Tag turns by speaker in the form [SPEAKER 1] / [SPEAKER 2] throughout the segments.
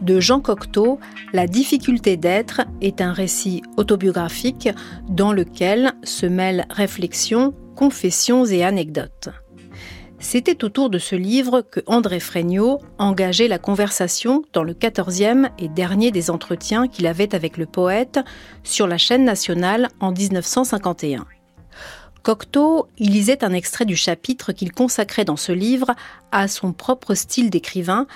[SPEAKER 1] de Jean Cocteau, La difficulté d'être est un récit autobiographique dans lequel se mêlent réflexions, confessions et anecdotes. C'était autour de ce livre que André Fregnault engageait la conversation dans le quatorzième et dernier des entretiens qu'il avait avec le poète sur la chaîne nationale en 1951. Cocteau y lisait un extrait du chapitre qu'il consacrait dans ce livre à son propre style d'écrivain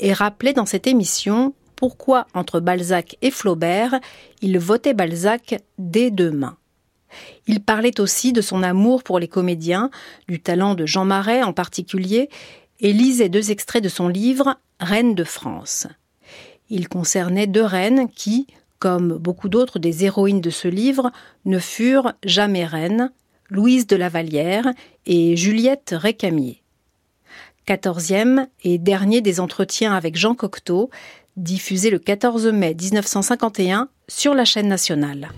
[SPEAKER 1] et rappelait dans cette émission pourquoi entre Balzac et Flaubert, il votait Balzac des deux mains. Il parlait aussi de son amour pour les comédiens, du talent de Jean Marais en particulier, et lisait deux extraits de son livre Reine de France. Il concernait deux reines qui, comme beaucoup d'autres des héroïnes de ce livre, ne furent jamais reines, Louise de la Vallière et Juliette Récamier. Quatorzième et dernier des entretiens avec Jean Cocteau, diffusé le 14 mai 1951 sur la chaîne nationale.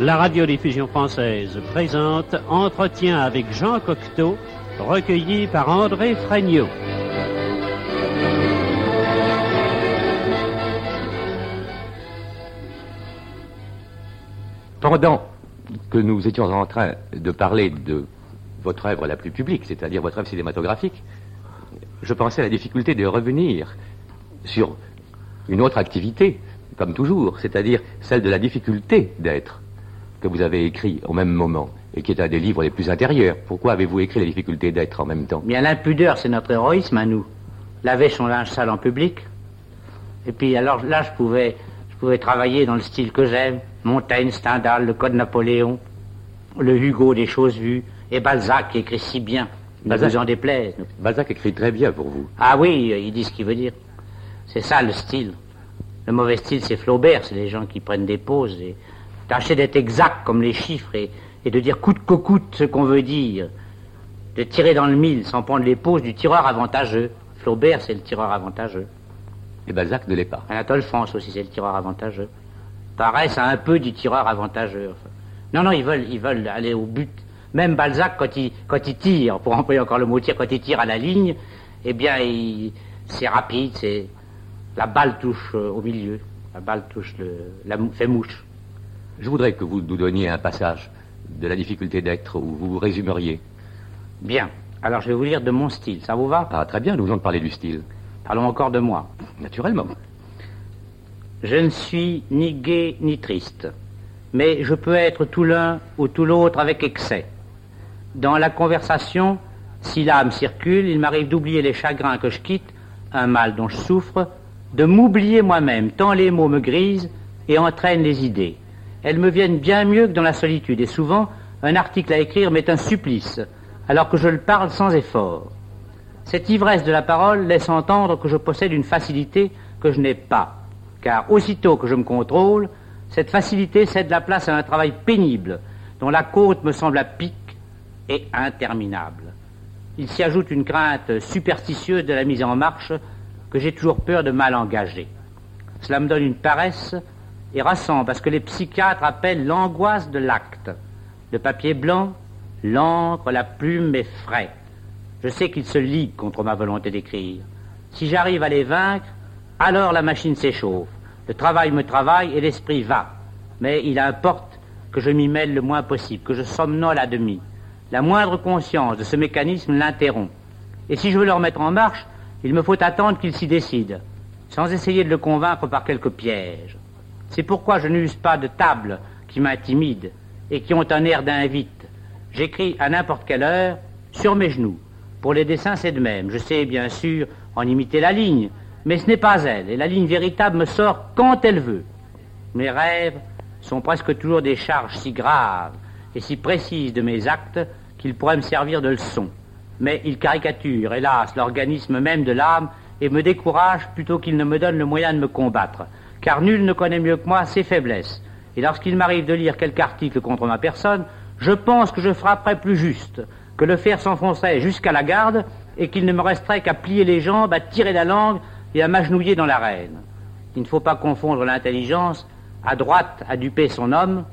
[SPEAKER 2] La radiodiffusion française présente Entretien avec Jean Cocteau, recueilli par André Fregnault.
[SPEAKER 3] Pendant que nous étions en train de parler de votre œuvre la plus publique, c'est-à-dire votre œuvre cinématographique, je pensais à la difficulté de revenir sur une autre activité, comme toujours, c'est-à-dire celle de la difficulté d'être, que vous avez écrit au même moment, et qui est un des livres les plus intérieurs. Pourquoi avez-vous écrit la difficulté d'être en même temps?
[SPEAKER 4] Bien, l'impudeur, c'est notre héroïsme à nous. Laver son linge sale en public. Et puis, alors là, je pouvais, je pouvais travailler dans le style que j'aime. Montaigne, Stendhal, le Code Napoléon, le Hugo des choses vues, et Balzac qui écrit si bien.
[SPEAKER 3] Balzac-
[SPEAKER 4] vous en déplaise.
[SPEAKER 3] Balzac écrit très bien pour vous.
[SPEAKER 4] Ah oui, il dit ce qu'il veut dire. C'est ça le style. Le mauvais style, c'est Flaubert, c'est les gens qui prennent des pauses et tâcher d'être exact comme les chiffres et, et de dire coûte que coûte ce qu'on veut dire. De tirer dans le mille sans prendre les pauses du tireur avantageux. Flaubert, c'est le tireur avantageux.
[SPEAKER 3] Et Balzac ne l'est pas.
[SPEAKER 4] Anatole France aussi, c'est le tireur avantageux. Pareil, c'est un peu du tireur avantageux. enfin. Non, non, ils veulent, ils veulent aller au but. Même Balzac, quand il, quand il tire, pour employer encore le mot tir, quand il tire à la ligne, eh bien, c'est rapide, c'est, la balle touche euh, au milieu. La balle touche le, la fait mouche.
[SPEAKER 3] Je voudrais que vous nous donniez un passage de la difficulté d'être où vous résumeriez.
[SPEAKER 4] Bien. Alors, je vais vous lire de mon style. Ça vous va?
[SPEAKER 3] Ah, très bien, nous venons de parler du style.
[SPEAKER 4] Parlons encore de moi.
[SPEAKER 3] Naturellement.
[SPEAKER 4] Je ne suis ni gai ni triste, mais je peux être tout l'un ou tout l'autre avec excès. Dans la conversation, si l'âme circule, il m'arrive d'oublier les chagrins que je quitte, un mal dont je souffre, de m'oublier moi-même, tant les mots me grisent et entraînent les idées. Elles me viennent bien mieux que dans la solitude, et souvent, un article à écrire m'est un supplice, alors que je le parle sans effort. Cette ivresse de la parole laisse entendre que je possède une facilité que je n'ai pas, car aussitôt que je me contrôle, cette facilité cède la place à un travail pénible, dont la côte me semble à pic et interminable. Il s'y ajoute une crainte superstitieuse de la mise en marche que j'ai toujours peur de mal engager. Cela me donne une paresse et rassemble à ce que les psychiatres appellent l'angoisse de l'acte. Le papier blanc, l'encre, la plume est frais. Je sais qu'ils se liguent contre ma volonté d'écrire. Si j'arrive à les vaincre, alors la machine s'échauffe. Le travail me travaille et l'esprit va. Mais il importe que je m'y mêle le moins possible, que je somnole à demi. La moindre conscience de ce mécanisme l'interrompt. Et si je veux le remettre en marche, il me faut attendre qu'il s'y décide, sans essayer de le convaincre par quelques pièges. C'est pourquoi je n'use pas de table qui m'intimident et qui ont un air d'invite. J'écris à n'importe quelle heure, sur mes genoux. Pour les dessins, c'est de même. Je sais bien sûr en imiter la ligne, mais ce n'est pas elle, et la ligne véritable me sort quand elle veut. Mes rêves sont presque toujours des charges si graves et si précises de mes actes qu'ils pourraient me servir de leçon. Mais ils caricaturent, hélas, l'organisme même de l'âme et me découragent plutôt qu'ils ne me donnent le moyen de me combattre. Car nul ne connaît mieux que moi ses faiblesses. Et lorsqu'il m'arrive de lire quelque article contre ma personne, je pense que je frapperais plus juste, que le fer s'enfoncerait jusqu'à la garde et qu'il ne me resterait qu'à plier les jambes, à tirer la langue et à m'agenouiller dans l'arène. Il ne faut pas confondre l'intelligence, à droite à duper son homme,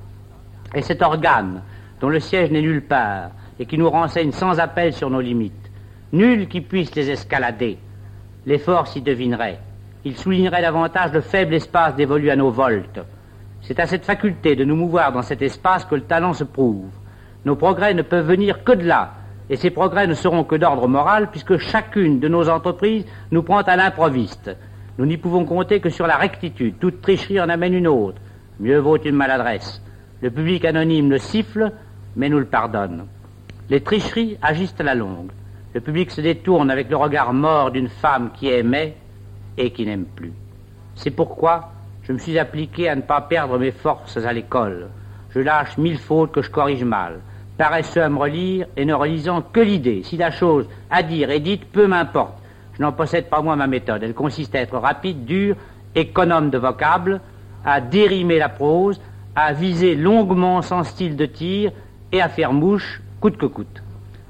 [SPEAKER 4] et cet organe dont le siège n'est nulle part et qui nous renseigne sans appel sur nos limites. Nul qui puisse les escalader. L'effort s'y devinerait. Il soulignerait davantage le faible espace dévolu à nos voltes. C'est à cette faculté de nous mouvoir dans cet espace que le talent se prouve. Nos progrès ne peuvent venir que de là, et ces progrès ne seront que d'ordre moral, puisque chacune de nos entreprises nous prend à l'improviste. Nous n'y pouvons compter que sur la rectitude. Toute tricherie en amène une autre. Mieux vaut une maladresse. Le public anonyme le siffle, mais nous le pardonne. Les tricheries agissent à la longue. Le public se détourne avec le regard mort d'une femme qui aimait et qui n'aime plus. C'est pourquoi je me suis appliqué à ne pas perdre mes forces à l'école. Je lâche mille fautes que je corrige mal, paresseux à me relire et ne relisant que l'idée. Si la chose à dire est dite, peu m'importe. Je n'en possède pas moi ma méthode. Elle consiste à être rapide, dur, économe de vocables, à dérimer la prose, à viser longuement sans style de tir et à faire mouche coûte que coûte.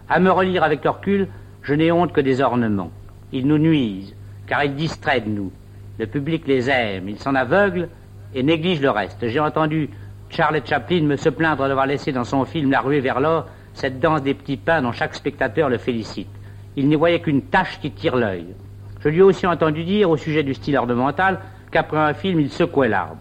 [SPEAKER 4] À me relire avec le je n'ai honte que des ornements. Ils nous nuisent, car ils distraient de nous. Le public les aime, il s'en aveugle et néglige le reste. J'ai entendu Charles Chaplin me se plaindre d'avoir laissé dans son film La ruée vers l'or cette danse des petits pains dont chaque spectateur le félicite. Il n'y voyait qu'une tache qui tire l'œil. Je lui ai aussi entendu dire au sujet du style ornemental qu'après un film il secouait l'arbre.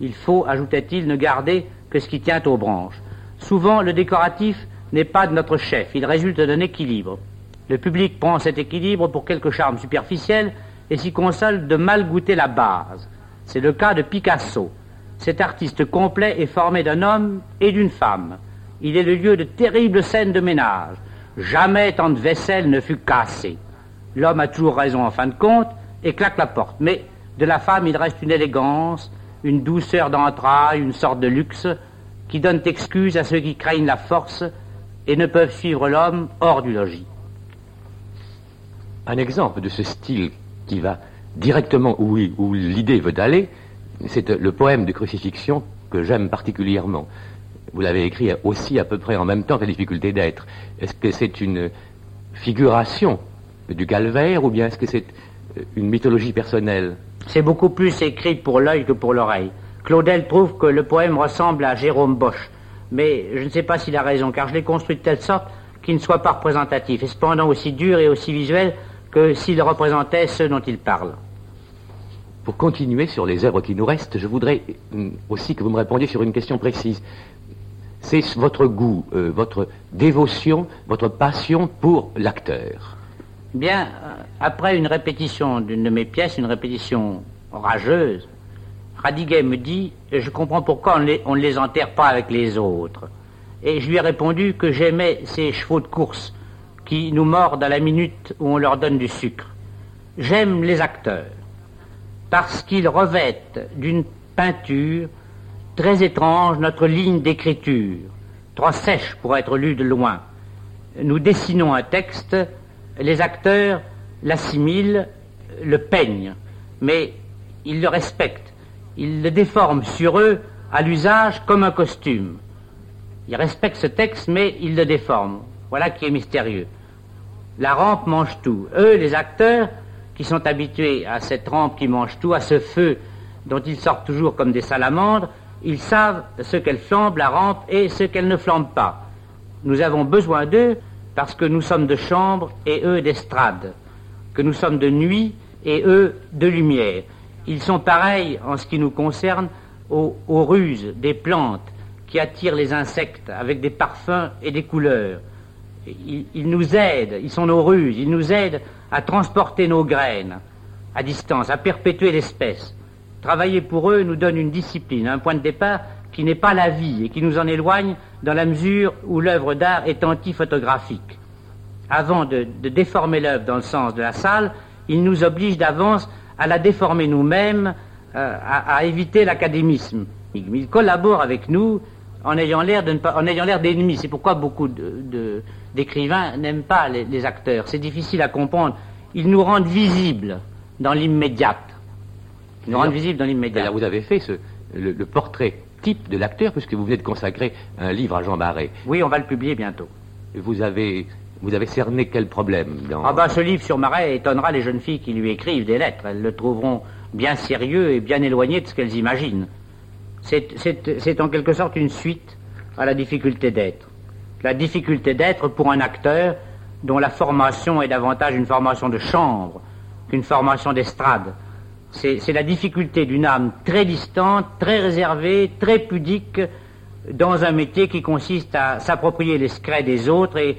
[SPEAKER 4] Il faut, ajoutait-il, ne garder que ce qui tient aux branches. Souvent, le décoratif n'est pas de notre chef, il résulte d'un équilibre. Le public prend cet équilibre pour quelque charme superficiel et s'y console de mal goûter la base. C'est le cas de Picasso. Cet artiste complet est formé d'un homme et d'une femme. Il est le lieu de terribles scènes de ménage. Jamais tant de vaisselle ne fut cassée. L'homme a toujours raison en fin de compte et claque la porte. Mais de la femme, il reste une élégance, une douceur d'entrailles, une sorte de luxe qui donne excuse à ceux qui craignent la force et ne peuvent suivre l'homme hors du logis.
[SPEAKER 3] Un exemple de ce style qui va directement où, où l'idée veut aller, c'est le poème de crucifixion que j'aime particulièrement. Vous l'avez écrit aussi à peu près en même temps que la difficulté d'être. Est-ce que c'est une figuration du calvaire ou bien est-ce que c'est une mythologie personnelle?
[SPEAKER 4] C'est beaucoup plus écrit pour l'œil que pour l'oreille. Claudel trouve que le poème ressemble à Jérôme Bosch, mais je ne sais pas s'il a raison, car je l'ai construit de telle sorte qu'il ne soit pas représentatif, et cependant aussi dur et aussi visuel que s'il représentait ceux dont il parle.
[SPEAKER 3] Pour continuer sur les œuvres qui nous restent, je voudrais mm, aussi que vous me répondiez sur une question précise. C'est votre goût, euh, votre dévotion, votre passion pour l'acteur.
[SPEAKER 4] Bien, euh, après une répétition d'une de mes pièces, une répétition rageuse, Radiguet me dit Je comprends pourquoi on ne les enterre pas avec les autres. Et je lui ai répondu que j'aimais ces chevaux de course qui nous mordent à la minute où on leur donne du sucre. J'aime les acteurs parce qu'ils revêtent d'une peinture très étrange notre ligne d'écriture, trop sèche pour être lue de loin. Nous dessinons un texte, les acteurs l'assimilent, le peignent, mais ils le respectent, ils le déforment sur eux à l'usage comme un costume. Ils respectent ce texte, mais ils le déforment. Voilà qui est mystérieux la rampe mange tout. Eux, les acteurs, qui sont habitués à cette rampe qui mange tout, à ce feu dont ils sortent toujours comme des salamandres, ils savent ce qu'elle flambe, la rampe, et ce qu'elle ne flambe pas. Nous avons besoin d'eux parce que nous sommes de chambre et eux d'estrade, que nous sommes de nuit et eux de lumière. Ils sont pareils en ce qui nous concerne aux, aux ruses des plantes qui attirent les insectes avec des parfums et des couleurs ils, nous aident, ils sont nos ruses, ils nous aident à transporter nos graines à distance, à perpétuer l'espèce. Travailler pour eux nous donne une discipline, un point de départ qui n'est pas la vie et qui nous en éloigne dans la mesure où l'œuvre d'art est anti-photographique. Avant de, déformer l'œuvre dans le sens de la salle, il nous oblige d'avance à la déformer nous-mêmes, euh, à, à éviter l'académisme. Il collabore avec nous en ayant l'air de pas, en ayant l'air d'ennemis. C'est pourquoi beaucoup de, d'écrivains n'aiment pas les, acteurs. C'est difficile à comprendre. Ils nous rendent visibles dans l'immédiat. Ils nous rendent visibles dans l'immédiat.
[SPEAKER 3] Vous avez fait ce, le, portrait type de l'acteur puisque vous venez de consacrer un livre à Jean Barré.
[SPEAKER 4] Oui, on va le publier bientôt.
[SPEAKER 3] Vous avez vous avez cerné quel problème dans...
[SPEAKER 4] Ah ben, ce livre sur Marais étonnera les jeunes filles qui lui écrivent des lettres. Elles le trouveront bien sérieux et bien éloigné de ce qu'elles imaginent. C'est en quelque sorte une suite à la difficulté d'être. La difficulté d'être pour un acteur dont la formation est davantage une formation de chambre qu'une formation d'estrade. C'est la difficulté d'une âme très distante, très réservée, très pudique dans un métier qui consiste à s'approprier les secrets des autres et,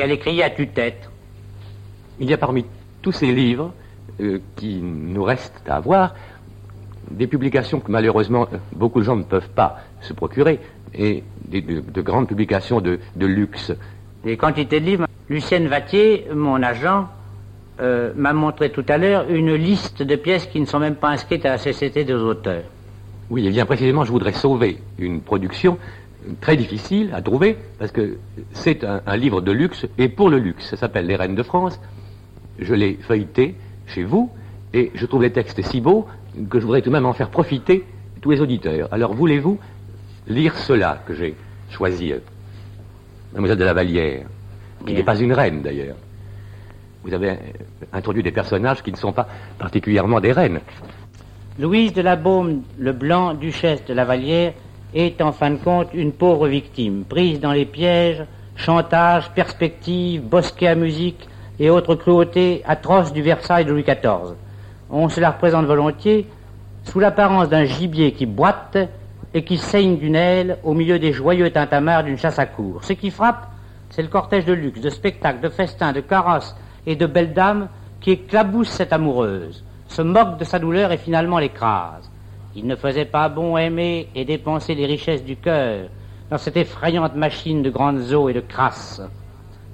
[SPEAKER 4] à les crier à tue-tête.
[SPEAKER 3] Il y a parmi tous ces livres euh, qui nous restent à voir des publications que malheureusement beaucoup de gens ne peuvent pas se procurer, et de, grandes publications de, luxe.
[SPEAKER 4] Des quantités de livres. Lucienne Vattier, mon agent, euh, m'a montré tout à l'heure une liste de pièces qui ne sont même pas inscrites à la Société des auteurs.
[SPEAKER 3] Oui, et bien précisément, je voudrais sauver une production très difficile à trouver, parce que c'est un, un livre de luxe, et pour le luxe. Ça s'appelle Les Reines de France. Je l'ai feuilleté chez vous, et je trouve les textes si beaux que je voudrais tout de même en faire profiter tous les auditeurs. Alors voulez-vous lire cela que j'ai choisi, euh, Mademoiselle de la Vallière, qui n'est pas une reine d'ailleurs. Vous avez euh, introduit des personnages qui ne sont pas particulièrement des reines.
[SPEAKER 4] Louise de la Baume, le blanc, duchesse de la Vallière, est en fin de compte une pauvre victime, prise dans les pièges, chantage, perspective, bosquet à musique et autres cruautés atroces du Versailles de Louis XIV on se la représente volontiers sous l'apparence d'un gibier qui boite et qui saigne d'une aile au milieu des joyeux tintamars d'une chasse à cour. Ce qui frappe, c'est le cortège de luxe, de spectacles, de festins, de carrosses et de belles dames qui éclaboussent cette amoureuse, se moque de sa douleur et finalement l'écrase. Il ne faisait pas bon aimer et dépenser les richesses du cœur dans cette effrayante machine de grandes eaux et de crasses.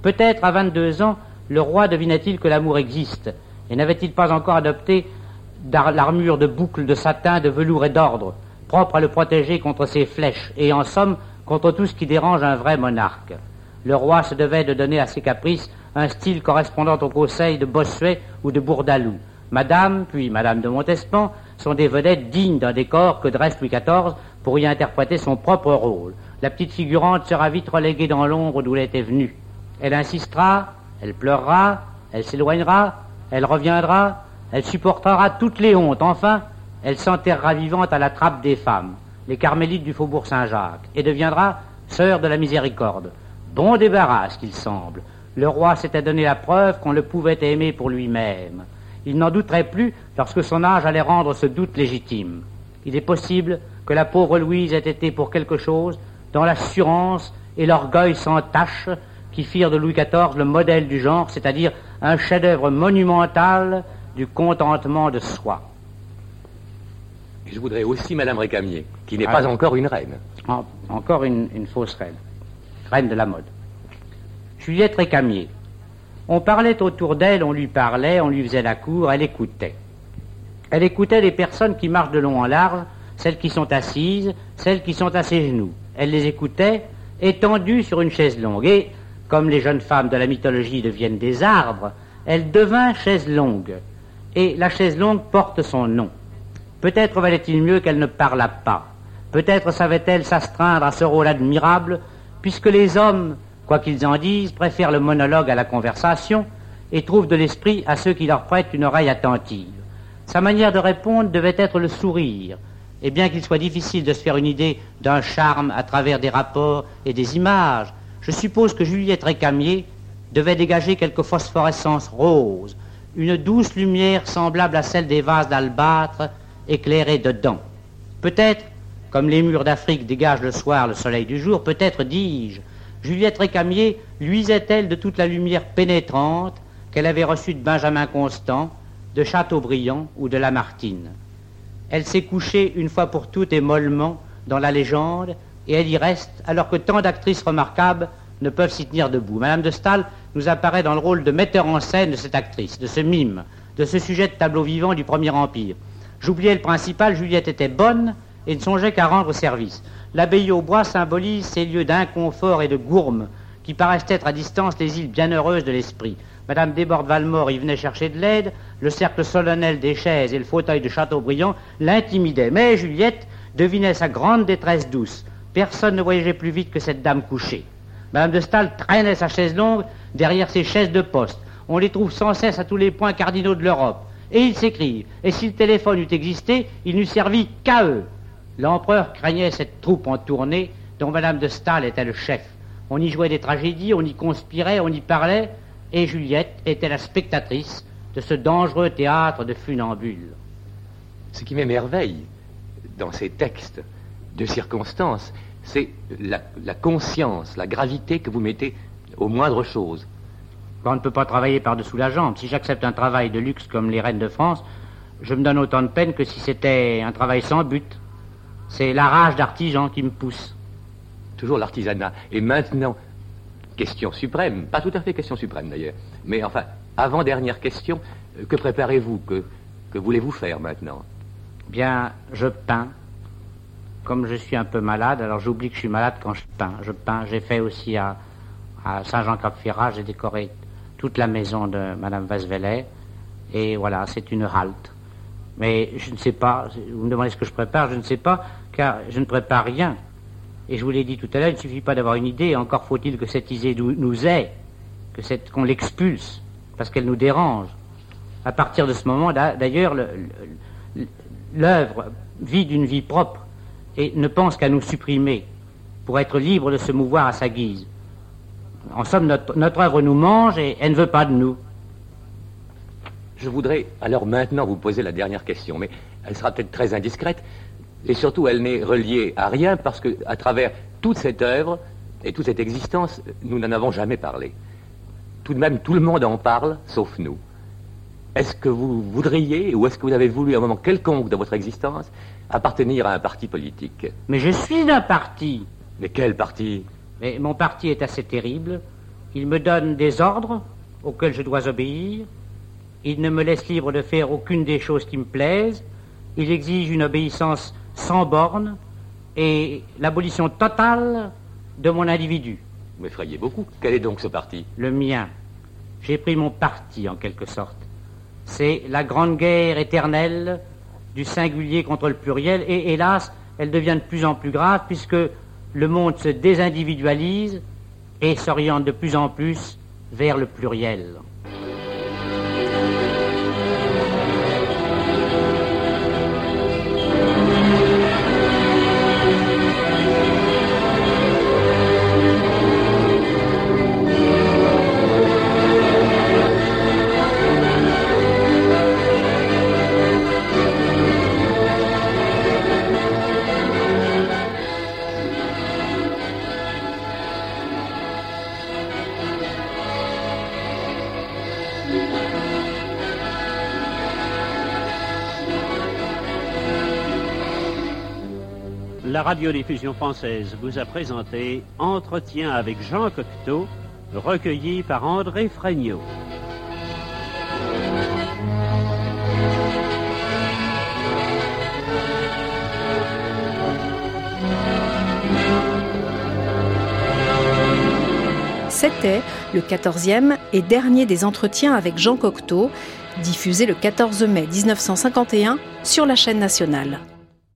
[SPEAKER 4] Peut-être à vingt-deux ans, le roi devinait-il que l'amour existe et n'avait-il pas encore adopté l'armure de boucles de satin, de velours et d'ordre, propre à le protéger contre ses flèches, et en somme contre tout ce qui dérange un vrai monarque? Le roi se devait de donner à ses caprices un style correspondant au conseil de Bossuet ou de Bourdaloue. Madame, puis Madame de Montespan, sont des vedettes dignes d'un décor que dresse Louis XIV pour y interpréter son propre rôle. La petite figurante sera vite reléguée dans l'ombre d'où elle était venue. Elle insistera, elle pleurera, elle s'éloignera, elle reviendra, elle supportera toutes les hontes, enfin, elle s'enterrera vivante à la trappe des femmes, les carmélites du faubourg Saint-Jacques, et deviendra sœur de la miséricorde. Bon débarras, qu'il semble. Le roi s'était donné la preuve qu'on le pouvait aimer pour lui-même. Il n'en douterait plus lorsque son âge allait rendre ce doute légitime. Il est possible que la pauvre Louise ait été pour quelque chose dans l'assurance et l'orgueil sans tache qui firent de Louis XIV le modèle du genre, c'est-à-dire un chef-d'œuvre monumental du contentement de soi.
[SPEAKER 3] je voudrais aussi Madame Récamier, qui n'est pas ah. encore une reine.
[SPEAKER 4] encore une, fausse reine, reine de la mode. Juliette Récamier. On parlait autour d'elle, on lui parlait, on lui faisait la cour, elle écoutait. Elle écoutait les personnes qui marchent de long en large, celles qui sont assises, celles qui sont à ses genoux. Elle les écoutait, étendues sur une chaise longue. Et comme les jeunes femmes de la mythologie deviennent des arbres, elle devint chaise longue. Et la chaise longue porte son nom. Peut-être valait-il mieux qu'elle ne parlât pas. Peut-être savait-elle s'astreindre à ce rôle admirable, puisque les hommes, quoi qu'ils en disent, préfèrent le monologue à la conversation et trouvent de l'esprit à ceux qui leur prêtent une oreille attentive. Sa manière de répondre devait être le sourire, et bien qu'il soit difficile de se faire une idée d'un charme à travers des rapports et des images, je suppose que Juliette Récamier devait dégager quelque phosphorescence rose, une douce lumière semblable à celle des vases d'albâtre éclairés dedans. Peut-être, comme les murs d'Afrique dégagent le soir le soleil du jour, peut-être, dis-je, Juliette Récamier luisait-elle de toute la lumière pénétrante qu'elle avait reçue de Benjamin Constant, de Chateaubriand ou de Lamartine? Elle s'est couchée une fois pour toutes et mollement dans la légende et elle y reste, alors que tant d'actrices remarquables ne peuvent s'y tenir debout. Madame de Stahl nous apparaît dans le rôle de metteur en scène de cette actrice, de ce mime, de ce sujet de tableau vivant du Premier Empire. J'oubliais le principal, Juliette était bonne et ne songeait qu'à rendre service. L'abbaye au bois symbolise ces lieux d'inconfort et de gourme qui paraissent être à distance les îles bienheureuses de l'esprit. Madame Desbordes-Valmore y venait chercher de l'aide, le cercle solennel des chaises et le fauteuil de Châteaubriand l'intimidaient. Mais Juliette devinait sa grande détresse douce. Personne ne voyageait plus vite que cette dame couchée. Madame de Stahl traînait sa chaise longue derrière ses chaises de poste. On les trouve sans cesse à tous les points cardinaux de l'Europe. Et ils s'écrivent. Et si le téléphone eût existé, il n'eût servi qu'à eux. L'empereur craignait cette troupe en tournée dont Madame de Stahl était le chef. On y jouait des tragédies, on y conspirait, on y parlait, et Juliette était la spectatrice de ce dangereux théâtre de funambules.
[SPEAKER 3] Ce qui m'émerveille dans ces textes de circonstances, c'est la, la, conscience, la gravité que vous mettez aux moindres choses.
[SPEAKER 4] On ne peut pas travailler par-dessous la jambe. Si j'accepte un travail de luxe comme les reines de France, je me donne autant de peine que si c'était un travail sans but. C'est la rage d'artisan qui me pousse.
[SPEAKER 3] Toujours l'artisanat. Et maintenant, question suprême, pas tout à fait question suprême d'ailleurs, mais enfin, avant-dernière question, euh, que préparez-vous? Que, que voulez-vous faire maintenant?
[SPEAKER 4] Bien, je peins. Comme je suis un peu malade, alors j'oublie que je suis malade quand je peins. Je peins. J'ai fait aussi à, Saint-Jean-Cap-Ferrat, j'ai décoré toute la maison de Madame Vasvelet. Et voilà, c'est une halte. Mais je ne sais pas, vous me demandez ce que je prépare, je ne sais pas, car je ne prépare rien. Et je vous l'ai dit tout à l'heure, il ne suffit pas d'avoir une idée, encore faut-il que cette idée nous ait, que cette, qu'on l'expulse, parce qu'elle nous dérange. À partir de ce moment, d'ailleurs, l'œuvre vit d'une vie propre et ne pense qu'à nous supprimer pour être libre de se mouvoir à sa guise. En somme, notre, notre œuvre nous mange et elle ne veut pas de nous.
[SPEAKER 3] Je voudrais alors maintenant vous poser la dernière question, mais elle sera peut-être très indiscrète. Et surtout, elle n'est reliée à rien parce que, à travers toute cette œuvre et toute cette existence, nous n'en avons jamais parlé. Tout de même, tout le monde en parle, sauf nous. Est-ce que vous voudriez, ou est-ce que vous avez voulu à un moment quelconque de votre existence, appartenir à un parti politique
[SPEAKER 4] Mais je suis d'un parti.
[SPEAKER 3] Mais quel parti
[SPEAKER 4] Mais mon parti est assez terrible. Il me donne des ordres auxquels je dois obéir. Il ne me laisse libre de faire aucune des choses qui me plaisent. Il exige une obéissance sans borne et l'abolition totale de mon individu.
[SPEAKER 3] Vous m'effrayez beaucoup. Quel est donc ce parti?
[SPEAKER 4] Le mien. J'ai pris mon parti en quelque sorte. C'est la grande guerre éternelle du singulier contre le pluriel et hélas, elle devient de plus en plus grave puisque le monde se désindividualise et s'oriente de plus en plus vers le pluriel.
[SPEAKER 2] La radiodiffusion française vous a présenté Entretien avec Jean Cocteau, recueilli par André Fregnaud.
[SPEAKER 1] C'était le 14e et dernier des entretiens avec Jean Cocteau, diffusé le 14 mai 1951 sur la chaîne nationale.